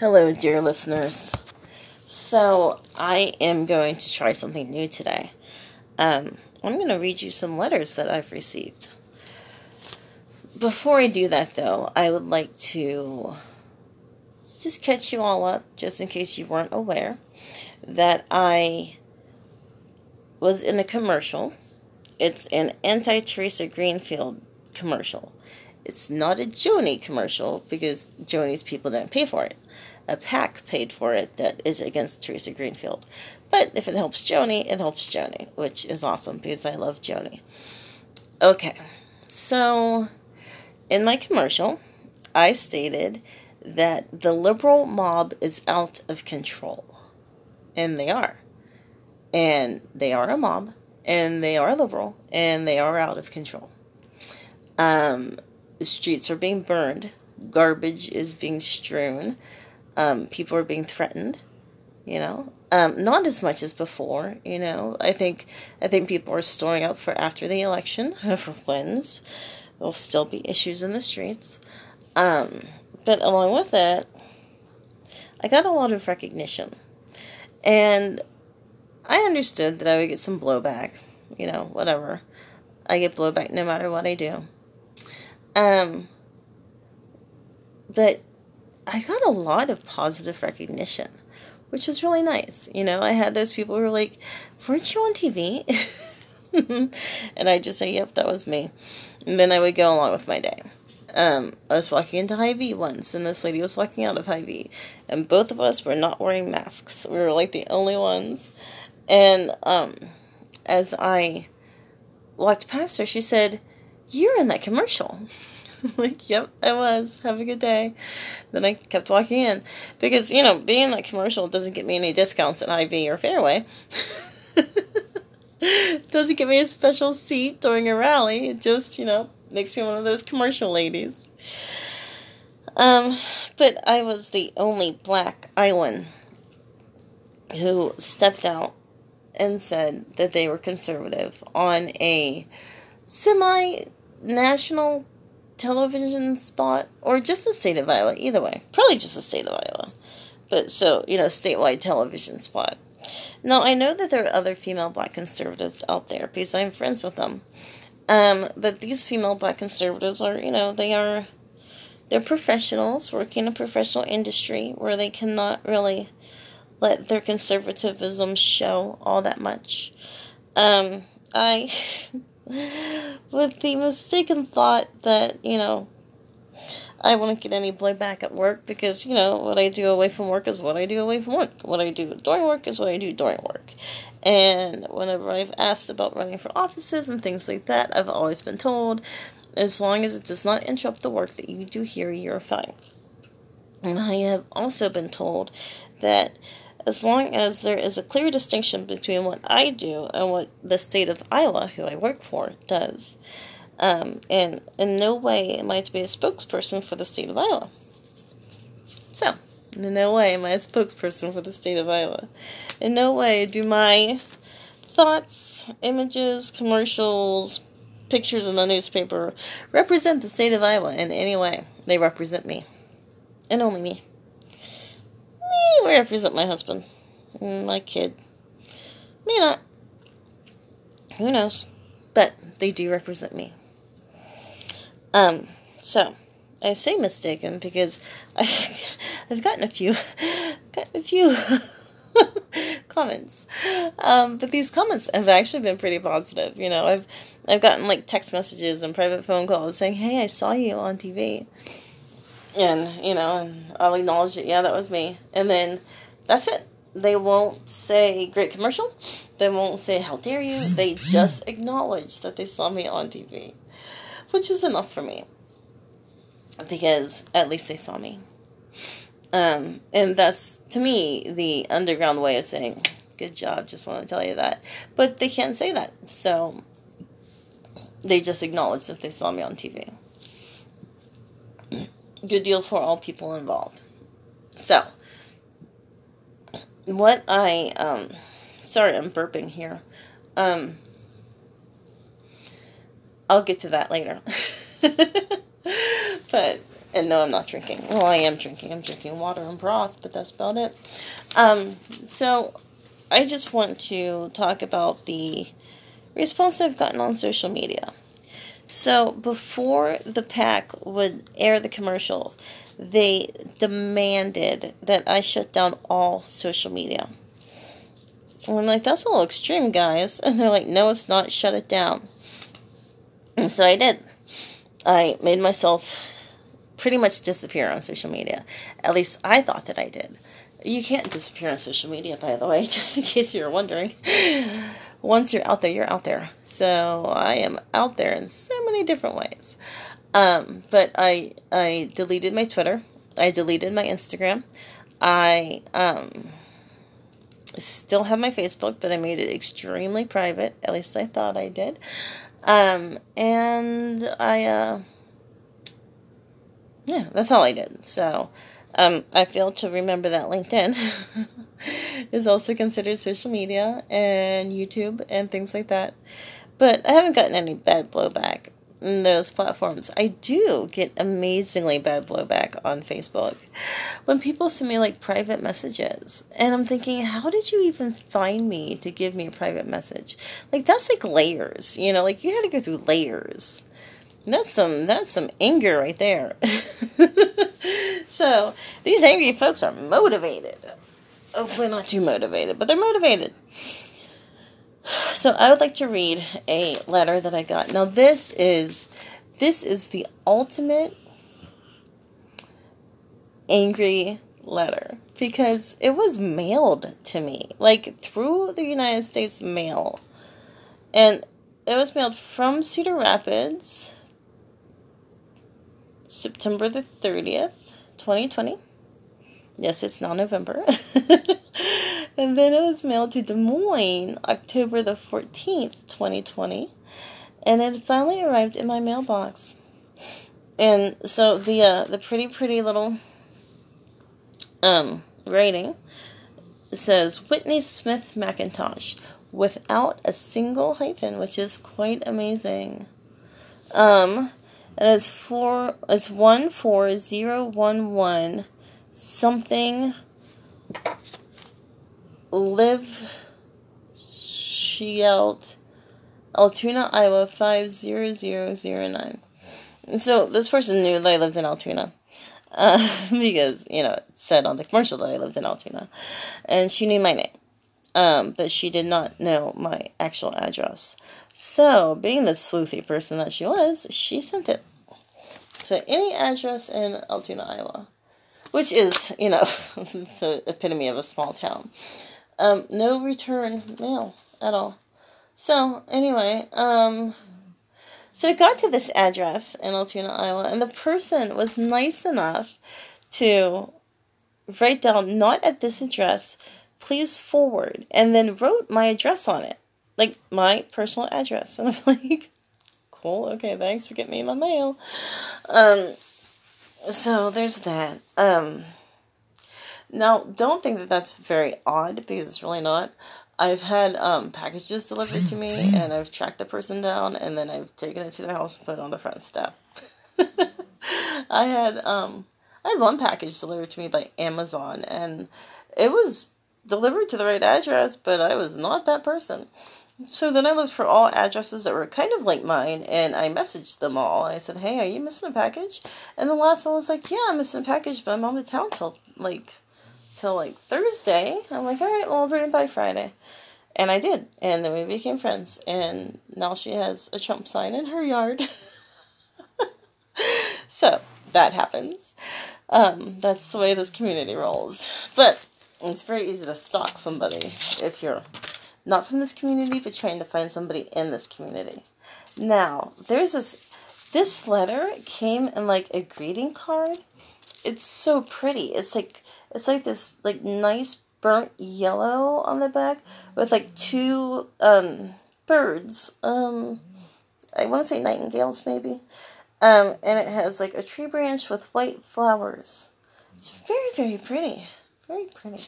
Hello, dear listeners. So, I am going to try something new today. Um, I'm going to read you some letters that I've received. Before I do that, though, I would like to just catch you all up, just in case you weren't aware, that I was in a commercial. It's an anti Teresa Greenfield commercial. It's not a Joni commercial because Joni's people didn't pay for it a PAC paid for it that is against Teresa Greenfield. But if it helps Joni, it helps Joni, which is awesome because I love Joni. Okay, so in my commercial, I stated that the liberal mob is out of control. And they are. And they are a mob, and they are liberal, and they are out of control. Um, the streets are being burned, garbage is being strewn, um, people are being threatened. You know, um, not as much as before. You know, I think I think people are storing up for after the election, whoever wins. There'll still be issues in the streets, um, but along with that, I got a lot of recognition, and I understood that I would get some blowback. You know, whatever. I get blowback no matter what I do. Um, but I got a lot of positive recognition, which was really nice. You know, I had those people who were like, Weren't you on TV? and I'd just say, Yep, that was me. And then I would go along with my day. Um, I was walking into Hy-Vee once, and this lady was walking out of Hy-Vee, and both of us were not wearing masks. We were like the only ones. And um, as I walked past her, she said, You're in that commercial. like, yep, I was. Have a good day. Then I kept walking in. Because, you know, being in that commercial doesn't get me any discounts at Hy-Vee or Fairway. doesn't give me a special seat during a rally. It just, you know, makes me one of those commercial ladies. Um, but I was the only black Iowan who stepped out and said that they were conservative on a semi national television spot or just the state of Iowa, either way. Probably just the state of Iowa. But so, you know, statewide television spot. Now, I know that there are other female black conservatives out there because I'm friends with them. Um, but these female black conservatives are, you know, they are they're professionals working in a professional industry where they cannot really let their conservatism show all that much. Um, I with the mistaken thought that, you know, I wouldn't get any blowback at work because, you know, what I do away from work is what I do away from work. What I do during work is what I do during work. And whenever I've asked about running for offices and things like that, I've always been told as long as it does not interrupt the work that you do here, you're fine. And I have also been told that as long as there is a clear distinction between what I do and what the state of Iowa, who I work for, does. Um, and in no way am I to be a spokesperson for the state of Iowa. So, in no way am I a spokesperson for the state of Iowa. In no way do my thoughts, images, commercials, pictures in the newspaper represent the state of Iowa in any way. They represent me. And only me may represent my husband and my kid. May not. Who knows? But they do represent me. Um, so I say mistaken because I've, I've gotten a few, gotten a few comments. Um, but these comments have actually been pretty positive. You know, I've I've gotten like text messages and private phone calls saying, "Hey, I saw you on TV." And you know, and I'll acknowledge it. Yeah, that was me. And then that's it. They won't say great commercial. They won't say how dare you. They just acknowledge that they saw me on TV, which is enough for me. Because at least they saw me. Um, and that's to me the underground way of saying good job. Just want to tell you that, but they can't say that, so they just acknowledge that they saw me on TV good deal for all people involved. So, what I um sorry, I'm burping here. Um I'll get to that later. but And no, I'm not drinking. Well, I am drinking. I'm drinking water and broth, but that's about it. Um, so I just want to talk about the response I've gotten on social media. So before the PAC would air the commercial, they demanded that I shut down all social media. And I'm like, that's a little extreme, guys. And they're like, no, it's not. Shut it down. And so I did. I made myself pretty much disappear on social media. At least I thought that I did. You can't disappear on social media, by the way, just in case you're wondering. Once you're out there, you're out there. So I am out there in so many different ways. Um, but I I deleted my Twitter. I deleted my Instagram. I um, still have my Facebook, but I made it extremely private. At least I thought I did. Um, and I uh, yeah, that's all I did. So um, I failed to remember that LinkedIn is also considered social media and YouTube and things like that. But I haven't gotten any bad blowback in those platforms. I do get amazingly bad blowback on Facebook when people send me like private messages. And I'm thinking, how did you even find me to give me a private message? Like, that's like layers, you know, like you had to go through layers. That's some that's some anger right there. so these angry folks are motivated. Oh, Hopefully not too motivated, but they're motivated. So I would like to read a letter that I got. Now this is this is the ultimate angry letter because it was mailed to me like through the United States mail. And it was mailed from Cedar Rapids September the 30th, 2020. Yes, it's now November. and then it was mailed to Des Moines October the 14th, 2020. And it finally arrived in my mailbox. And so the uh, the pretty pretty little um rating says Whitney Smith McIntosh without a single hyphen, which is quite amazing. Um it's four it's one four zero one one something live Shield Altoona, Iowa five zero zero zero nine. So this person knew that I lived in Altoona. Uh, because, you know, it said on the commercial that I lived in Altoona. And she knew my name. Um, but she did not know my actual address. So, being the sleuthy person that she was, she sent it to any address in Altoona, Iowa, which is, you know, the epitome of a small town. Um, no return mail at all. So, anyway, um, so it got to this address in Altoona, Iowa, and the person was nice enough to write down, not at this address, please forward, and then wrote my address on it. Like my personal address. And I'm like, cool, okay, thanks for getting me my mail. Um, so there's that. Um, now, don't think that that's very odd because it's really not. I've had um, packages delivered to me, and I've tracked the person down, and then I've taken it to their house and put it on the front step. I had um, I had one package delivered to me by Amazon, and it was delivered to the right address, but I was not that person. So then I looked for all addresses that were kind of like mine, and I messaged them all. I said, "Hey, are you missing a package?" And the last one was like, "Yeah, I'm missing a package, but I'm out of town till like till like Thursday." I'm like, "All right, well, I'll bring it by Friday." And I did, and then we became friends. And now she has a Trump sign in her yard. so that happens. Um, that's the way this community rolls. But it's very easy to stalk somebody if you're not from this community, but trying to find somebody in this community. Now, there's this this letter came in like a greeting card. It's so pretty. It's like it's like this like nice burnt yellow on the back with like two um birds. Um I want to say nightingales maybe. Um and it has like a tree branch with white flowers. It's very very pretty. Very pretty.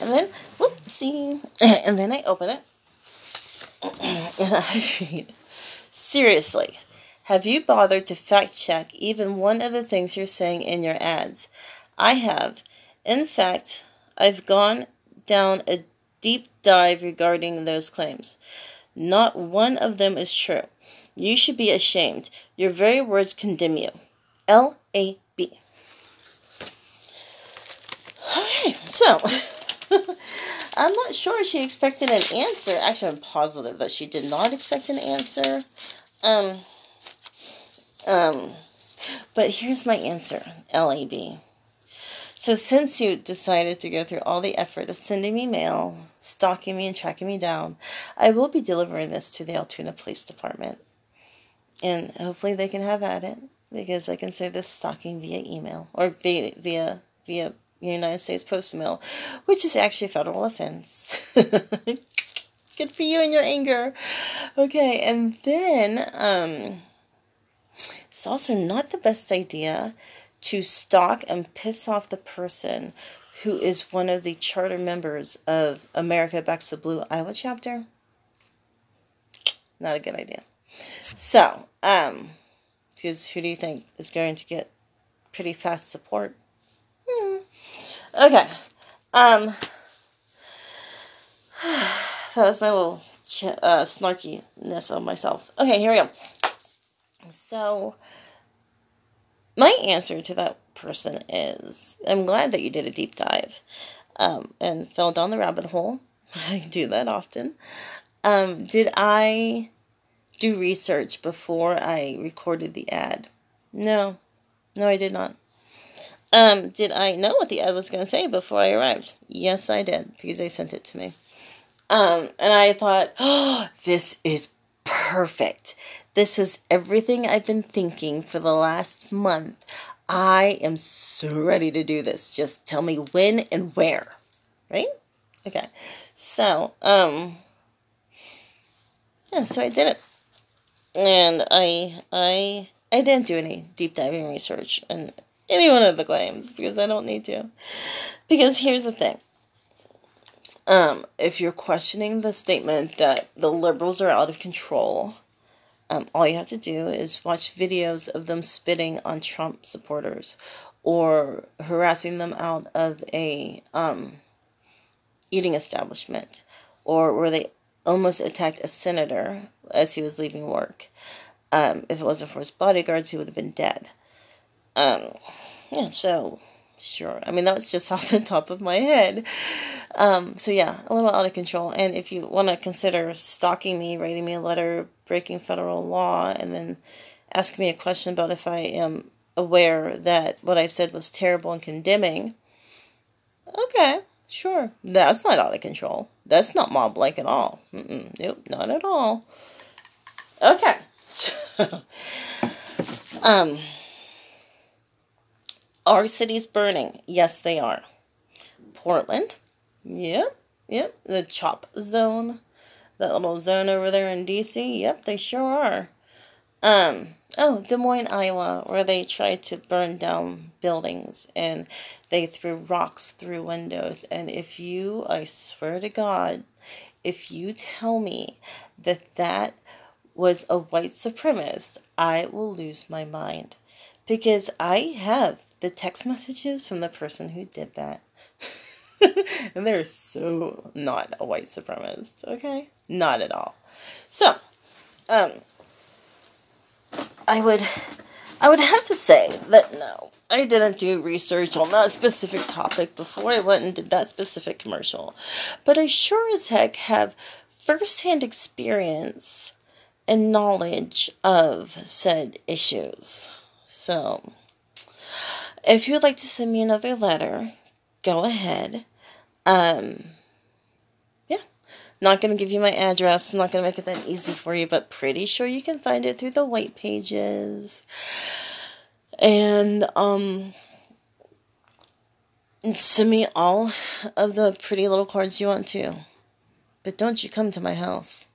And then, whoopsie. And then I open it. And I read, seriously, Have you bothered to fact check even one of the things you're saying in your ads? I have. In fact, I've gone down a deep dive regarding those claims. Not one of them is true. You should be ashamed. Your very words condemn you. L A B. Okay, so I'm not sure she expected an answer. Actually, I'm positive that she did not expect an answer. Um, um, but here's my answer, LAB. So, since you decided to go through all the effort of sending me mail, stalking me, and tracking me down, I will be delivering this to the Altoona Police Department. And hopefully they can have at it because I consider this stalking via email or via via, via United States Postal Mail, which is actually a federal offense. Good for you and your anger. Okay, and then um, it's also not the best idea to stalk and piss off the person who is one of the charter members of America Backs the Blue Iowa chapter. Not a good idea. So, um, because who do you think is going to get pretty fast support? Hmm. Okay. Um, that was my little ch- uh, snarkiness of myself. Okay, here we go. So, my answer to that person is I'm glad that you did a deep dive um, and fell down the rabbit hole. I do that often. Um, did I do research before I recorded the ad? No. No, I did not. Um, did I know what the ad was going to say before I arrived? Yes, I did, because they sent it to me. Um, and I thought, oh, this is perfect. This is everything I've been thinking for the last month. I am so ready to do this. Just tell me when and where. Right? Okay. So, um, yeah, so I did it. And I, I, I didn't do any deep diving research and any one of the claims because I don't need to. Because here's the thing. Um, if you're questioning the statement that the liberals are out of control, um, all you have to do is watch videos of them spitting on Trump supporters or harassing them out of a um, eating establishment or where they almost attacked a senator as he was leaving work. Um, if it wasn't for his bodyguards, he would have been dead. Um, yeah, so sure. I mean, that was just off the top of my head. Um, so yeah, a little out of control. And if you want to consider stalking me, writing me a letter, breaking federal law, and then asking me a question about if I am aware that what I said was terrible and condemning, okay, sure. That's not out of control. That's not mob like at all. Mm-mm, nope, not at all. Okay. So, um, are cities burning? Yes, they are. Portland? Yep, yep. The CHOP zone. That little zone over there in DC? Yep, they sure are. Um, oh, Des Moines, Iowa, where they tried to burn down buildings and they threw rocks through windows. And if you, I swear to God, if you tell me that that was a white supremacist, I will lose my mind. Because I have the text messages from the person who did that. and they're so not a white supremacist, okay? Not at all. So, um, I would, I would have to say that no, I didn't do research on that specific topic before I went and did that specific commercial, but I sure as heck have firsthand experience and knowledge of said issues. So, if you would like to send me another letter, go ahead. Um, yeah, not going to give you my address. Not going to make it that easy for you, but pretty sure you can find it through the white pages. And um, send me all of the pretty little cards you want to. But don't you come to my house.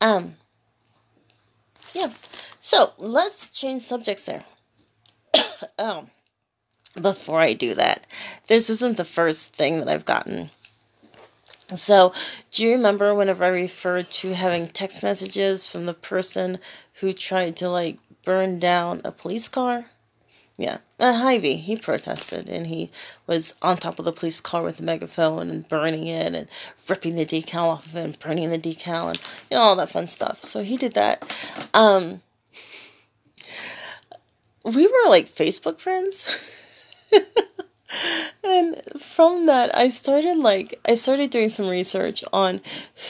Um, yeah. So let's change subjects there. Um, before I do that, this isn't the first thing that I've gotten So, do you remember whenever I referred to having text messages from the person who tried to like burn down a police car? Yeah, uh, Hy-Vee, he protested and he was on top of the police car with a megaphone and burning it and ripping the decal off of it and burning the decal and you know all that fun stuff. So he did that. Um, we were like Facebook friends. and from that i started like i started doing some research on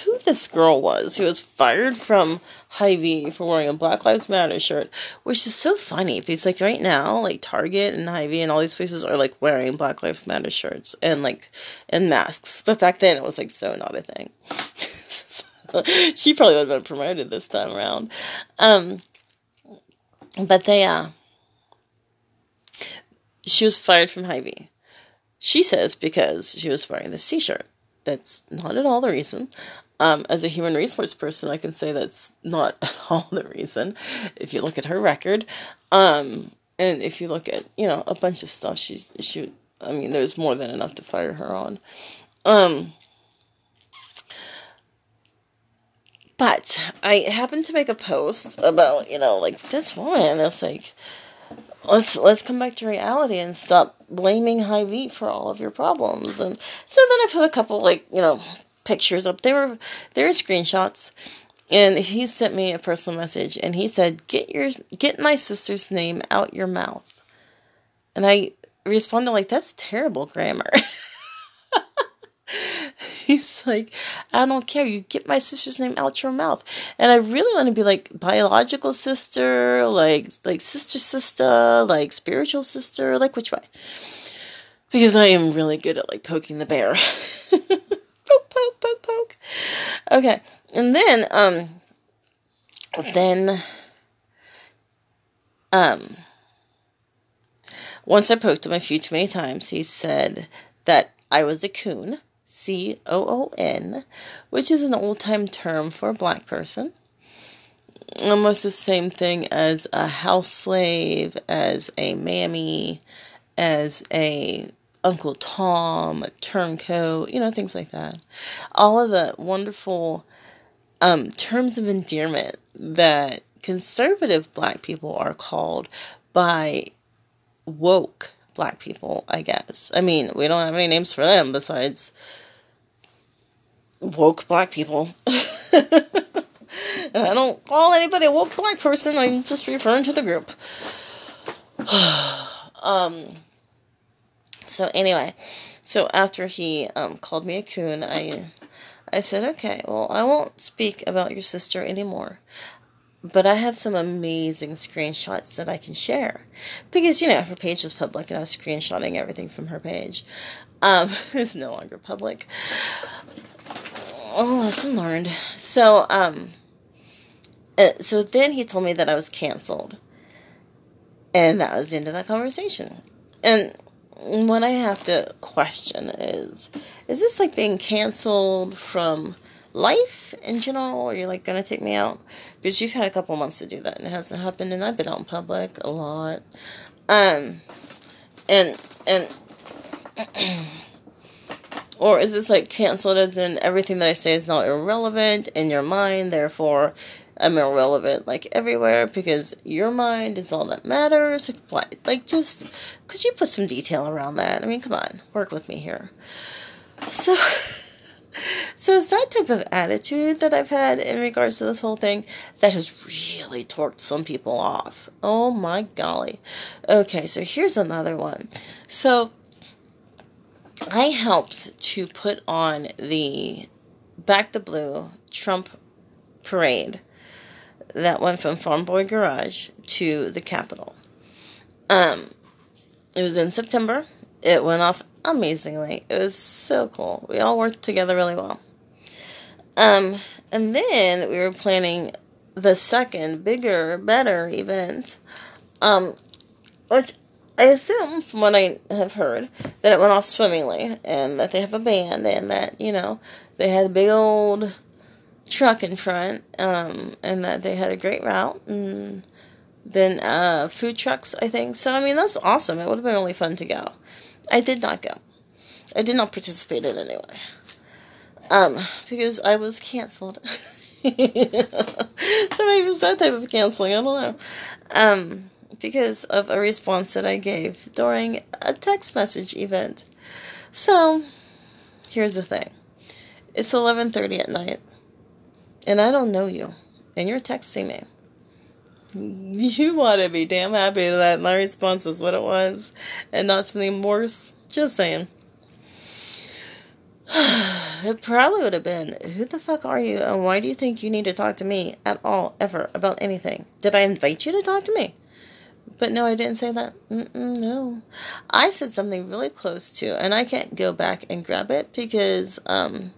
who this girl was who was fired from Hy-Vee for wearing a black lives matter shirt which is so funny because like right now like target and Hy-Vee and all these places are like wearing black lives matter shirts and like and masks. But back then it was like so not a thing. She probably would have been promoted this time around. Um but they uh she was fired from Hy-Vee she says because she was wearing this t shirt. That's not at all the reason. Um, as a human resource person, I can say that's not at all the reason. If you look at her record, um, and if you look at you know a bunch of stuff, she's she. I mean, there's more than enough to fire her on. Um, but I happened to make a post about you know like this woman. It's like let's let's come back to reality and stop blaming Hy-Vee for all of your problems. And so then I put a couple like you know pictures up. They were they were screenshots, and he sent me a personal message, and he said, "Get your get my sister's name out your mouth." And I responded like, "That's terrible grammar." he's like, I don't care. You get my sister's name out your mouth. And I really want to be like biological sister, like like sister sister, like spiritual sister, like which way? Because I am really good at like poking the bear. poke, poke, poke, poke. Okay. And then um then um once I poked him a few too many times, he said that I was a coon C O O N, which is an old time term for a black person. Almost the same thing as a house slave, as a mammy, as a Uncle Tom, a turncoat, you know, things like that. All of the wonderful um, terms of endearment that conservative black people are called by woke black people, I guess. I mean, we don't have any names for them besides woke black people. and I don't call anybody a woke black person, I'm just referring to the group. um, so anyway, so after he um, called me a coon, I I said, okay, well, I won't speak about your sister anymore. But I have some amazing screenshots that I can share. Because, you know, her page was public and I was screenshotting everything from her page. Um, it's no longer public oh, lesson learned. So, um, uh, so then he told me that I was canceled, and that was the end of that conversation. And what I have to question is, is this like being canceled from life in general, or you're like gonna take me out? Because you've had a couple months to do that, and it hasn't happened, and I've been out in public a lot. Um, and and. Or is this like canceled as in everything that I say is now irrelevant in your mind, therefore I'm irrelevant like everywhere because your mind is all that matters? Like what? Like just could you put some detail around that? I mean, come on, work with me here. So so it's that type of attitude that I've had in regards to this whole thing that has really torqued some people off. Oh my golly. Okay, so here's another one. So I helped to put on the Back the Blue Trump parade that went from Farm Boy Garage to the Capitol. Um, it was in September. It went off amazingly. It was so cool. We all worked together really well. Um, and then we were planning the second, bigger, better event, um, which I assume, from what I have heard, that it went off swimmingly and that they have a band and that, you know, they had a big old truck in front um, and that they had a great route and then uh, food trucks, I think. So, I mean, that's awesome. It would have been really fun to go. I did not go. I did not participate in it anyway. Um, because I was canceled. so maybe it's that type of canceling, I don't know. Um, because of a response that I gave during a text message event. So, here's the thing. It's 11:30 at night, and I don't know you, and you're texting me. You want to be damn happy that my response was what it was, and not something worse. Just saying. it probably would have been, Who the fuck are you, and why do you think you need to talk to me at all, ever, about anything? Did I invite you to talk to me? But no, I didn't say that. Mm-mm, no. I said something really close to, and I can't go back and grab it because um,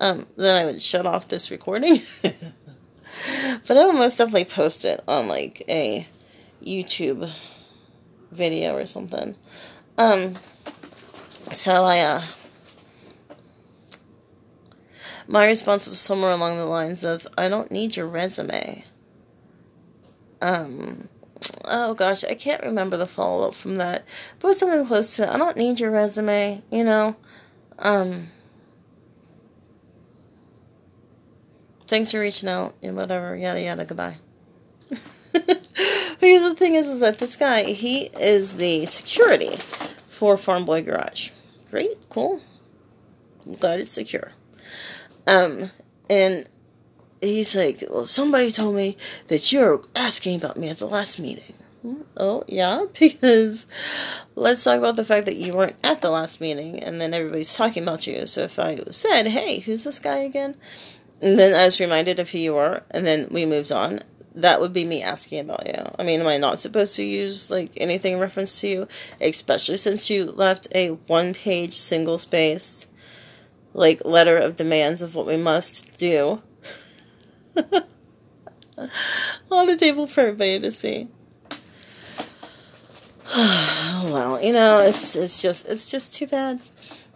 um, then I would shut off this recording. but I will most definitely post it on like a YouTube video or something. Um, so I, uh, my response was somewhere along the lines of, I don't need your resume. Um, oh gosh, I can't remember the follow up from that. But it was something close to, I don't need your resume, you know? Um, thanks for reaching out and whatever, yada yada, goodbye. because the thing is, is that this guy, he is the security for Farm Boy Garage. Great, cool. I'm glad it's secure. Um, and he's like, Well, somebody told me that you're asking about me at the last meeting. Hmm, oh, yeah, because let's talk about the fact that you weren't at the last meeting and then everybody's talking about you. So if I said, Hey, who's this guy again? And then I was reminded of who you were, and then we moved on. That would be me asking about you. I mean, am I not supposed to use like anything in reference to you? Especially since you left a one page single space like letter of demands of what we must do on the table for everybody to see. well, you know, it's it's just it's just too bad.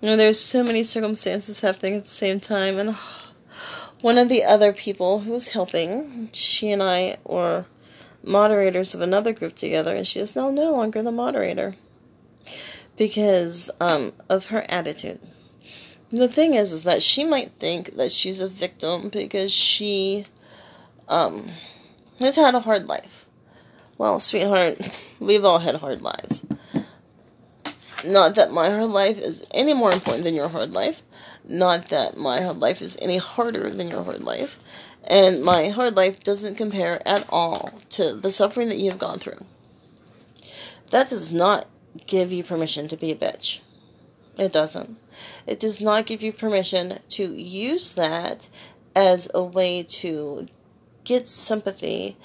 You know, there's so many circumstances happening at the same time, and one of the other people who was helping, she and I were moderators of another group together, and she is now no longer the moderator because um, of her attitude. The thing is, is that she might think that she's a victim because she um, has had a hard life. Well, sweetheart, we've all had hard lives. Not that my hard life is any more important than your hard life. Not that my hard life is any harder than your hard life. And my hard life doesn't compare at all to the suffering that you have gone through. That does not give you permission to be a bitch. It doesn't. It does not give you permission to use that as a way to get sympathy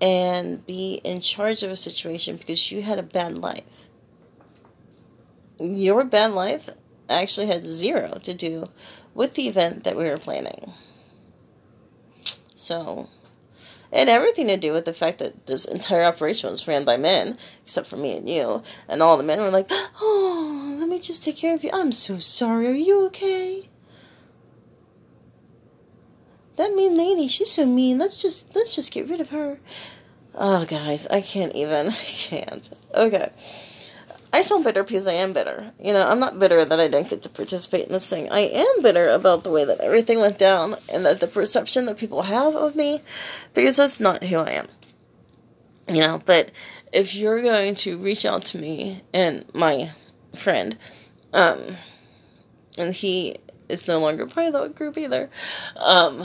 and be in charge of a situation because you had a bad life. Your bad life actually had zero to do with the event that we were planning. So, it had everything to do with the fact that this entire operation was ran by men, except for me and you. And all the men were like, oh, let me just take care of you. I'm so sorry. Are you okay? That mean lady, she's so mean. Let's just let's just get rid of her. Oh, guys, I can't even. I can't. Okay. I sound bitter because I am bitter. You know, I'm not bitter that I didn't get to participate in this thing. I am bitter about the way that everything went down and that the perception that people have of me because that's not who I am. You know, but if you're going to reach out to me and my friend. Um, and he is no longer part of the group either. Um,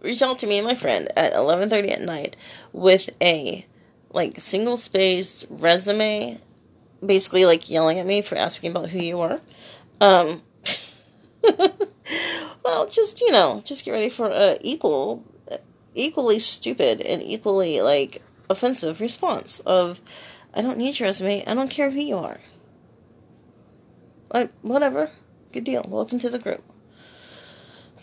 reach out to me and my friend at 11:30 at night with a like single spaced resume, basically like yelling at me for asking about who you are. Um, well, just you know, just get ready for a equal, equally stupid and equally like offensive response of, "I don't need your resume. I don't care who you are." Like, whatever. Good deal. Welcome to the group.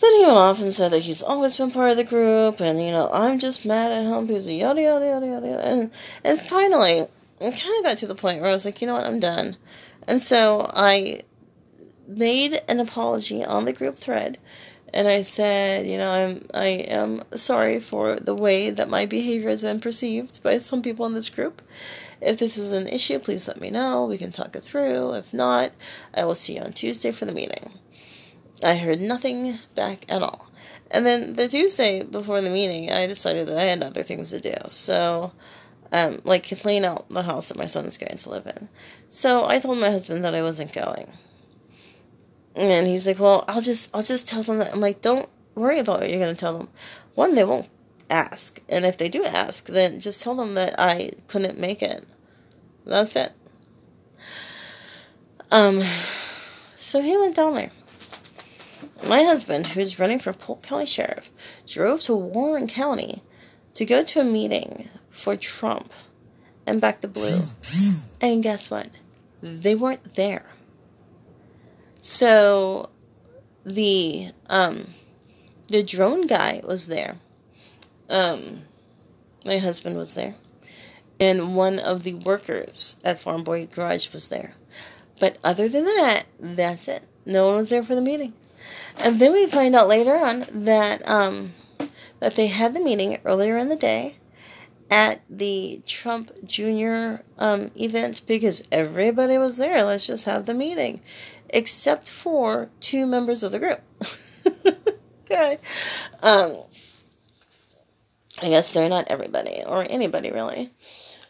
Then he went off and said that he's always been part of the group, and you know, I'm just mad at him because yada yada yada yada. And and finally, it kind of got to the point where I was like, you know what, I'm done. And so I made an apology on the group thread, and I said, you know, I'm I am sorry for the way that my behavior has been perceived by some people in this group, if this is an issue, please let me know. We can talk it through. If not, I will see you on Tuesday for the meeting. I heard nothing back at all. And then the Tuesday before the meeting, I decided that I had other things to do. So, um, like clean out the house that my son is going to live in. So I told my husband that I wasn't going. And he's like, "Well, I'll just I'll just tell them that." I'm like, "Don't worry about what you're going to tell them. One, they won't ask, and if they do ask, then just tell them that I couldn't make it. That's it." Um, so he went down there. My husband, who's running for Polk County Sheriff, drove to Warren County to go to a meeting for Trump and back the blue. and guess what? They weren't there. So the um the drone guy was there. Um my husband was there. And one of the workers at Farm Boy Garage was there. But other than that, that's it. No one was there for the meeting. And then we find out later on that um, that they had the meeting earlier in the day at the Trump Jr. Um, event because everybody was there. Let's just have the meeting, except for two members of the group. okay. Um, I guess they're not everybody or anybody really.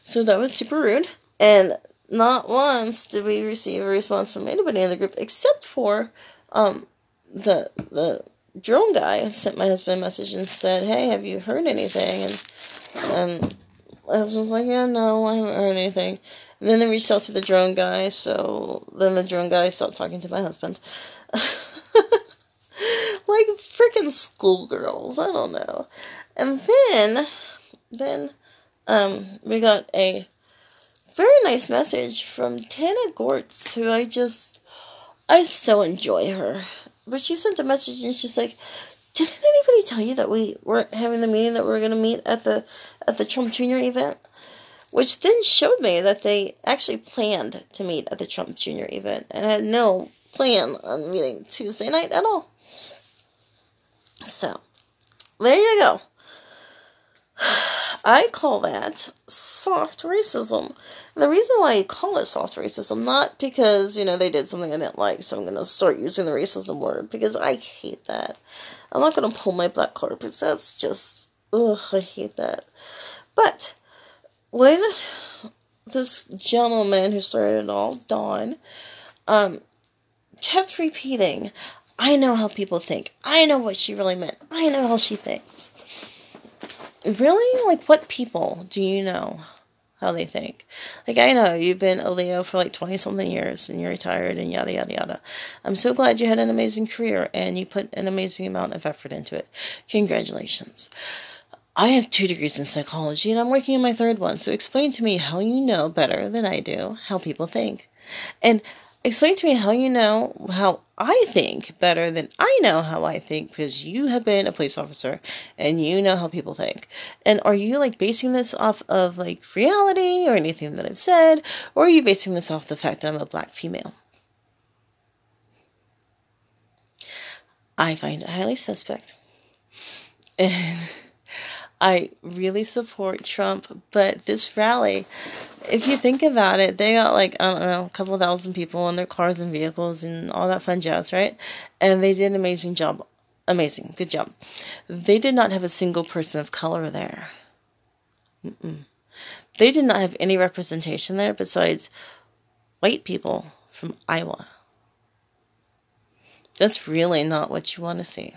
So that was super rude. And not once did we receive a response from anybody in the group except for um, the the drone guy sent my husband a message and said, "Hey, have you heard anything?" And and I was like, "Yeah, no, I haven't heard anything." And then they reached out to the drone guy, so then the drone guy stopped talking to my husband. like freaking schoolgirls, I don't know. And then then um we got a very nice message from Tana Gortz, who I just I so enjoy her but she sent a message and she's like, "Didn't anybody tell you that we weren't having the meeting that we were going to meet at the at the Trump Jr. event?" Which then showed me that they actually planned to meet at the Trump Jr. event and had no plan on meeting Tuesday night at all. So, there you go. I call that soft racism. And the reason why I call it soft racism, not because, you know, they did something I didn't like, so I'm going to start using the racism word, because I hate that. I'm not to pull my black carpets. That's just, ugh, I hate that. But, when this gentleman who started it all, Don, um, kept repeating, I know how people think. I know what she really meant. I know how she thinks. Really? Like, what people do you know how they think? Like, I know you've been a LEO for like 20 something years and you're retired and yada, yada, yada. I'm so glad you had an amazing career and you put an amazing amount of effort into it. Congratulations. I have two degrees in psychology and I'm working on my third one, so explain to me how you know better than I do how people think. And Explain to me how you know how I think better than I know how I think because you have been a police officer and you know how people think. And are you like basing this off of like reality or anything that I've said, or are you basing this off the fact that I'm a black female? I find it highly suspect. And I really support Trump, but this rally if you think about it, they got like, I don't know, a couple thousand people in their cars and vehicles and all that fun jazz, right? And they did an amazing job. Amazing. Good job. They did not have a single person of color there. Mm-mm. They did not have any representation there besides white people from Iowa. That's really not what you want to see.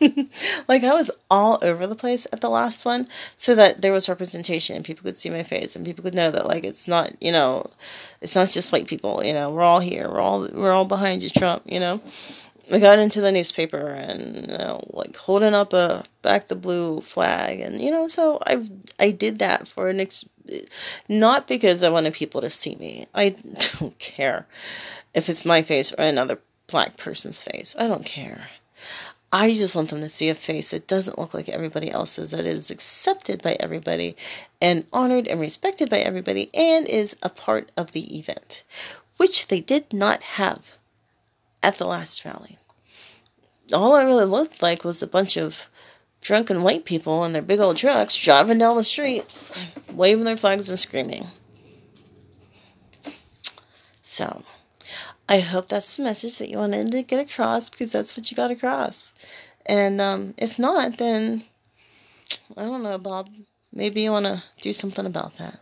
like I was all over the place at the last one so that there was representation and people could see my face and people could know that like it's not, you know, it's not just white people, you know, we're all here. We're all we're all behind you, Trump, you know. I got into the newspaper and you know, like holding up a back the blue flag and you know, so I I did that for an ex- not because I wanted people to see me. I don't care if it's my face or another black person's face. I don't care. I just want them to see a face that doesn't look like everybody else's, that is accepted by everybody and honored and respected by everybody and is a part of the event, which they did not have at the last rally. All it really looked like was a bunch of drunken white people in their big old trucks driving down the street, waving their flags and screaming. So, I hope that's the message that you wanted to get across because that's what you got across. And um, if not, then I don't know, Bob. Maybe you want to do something about that.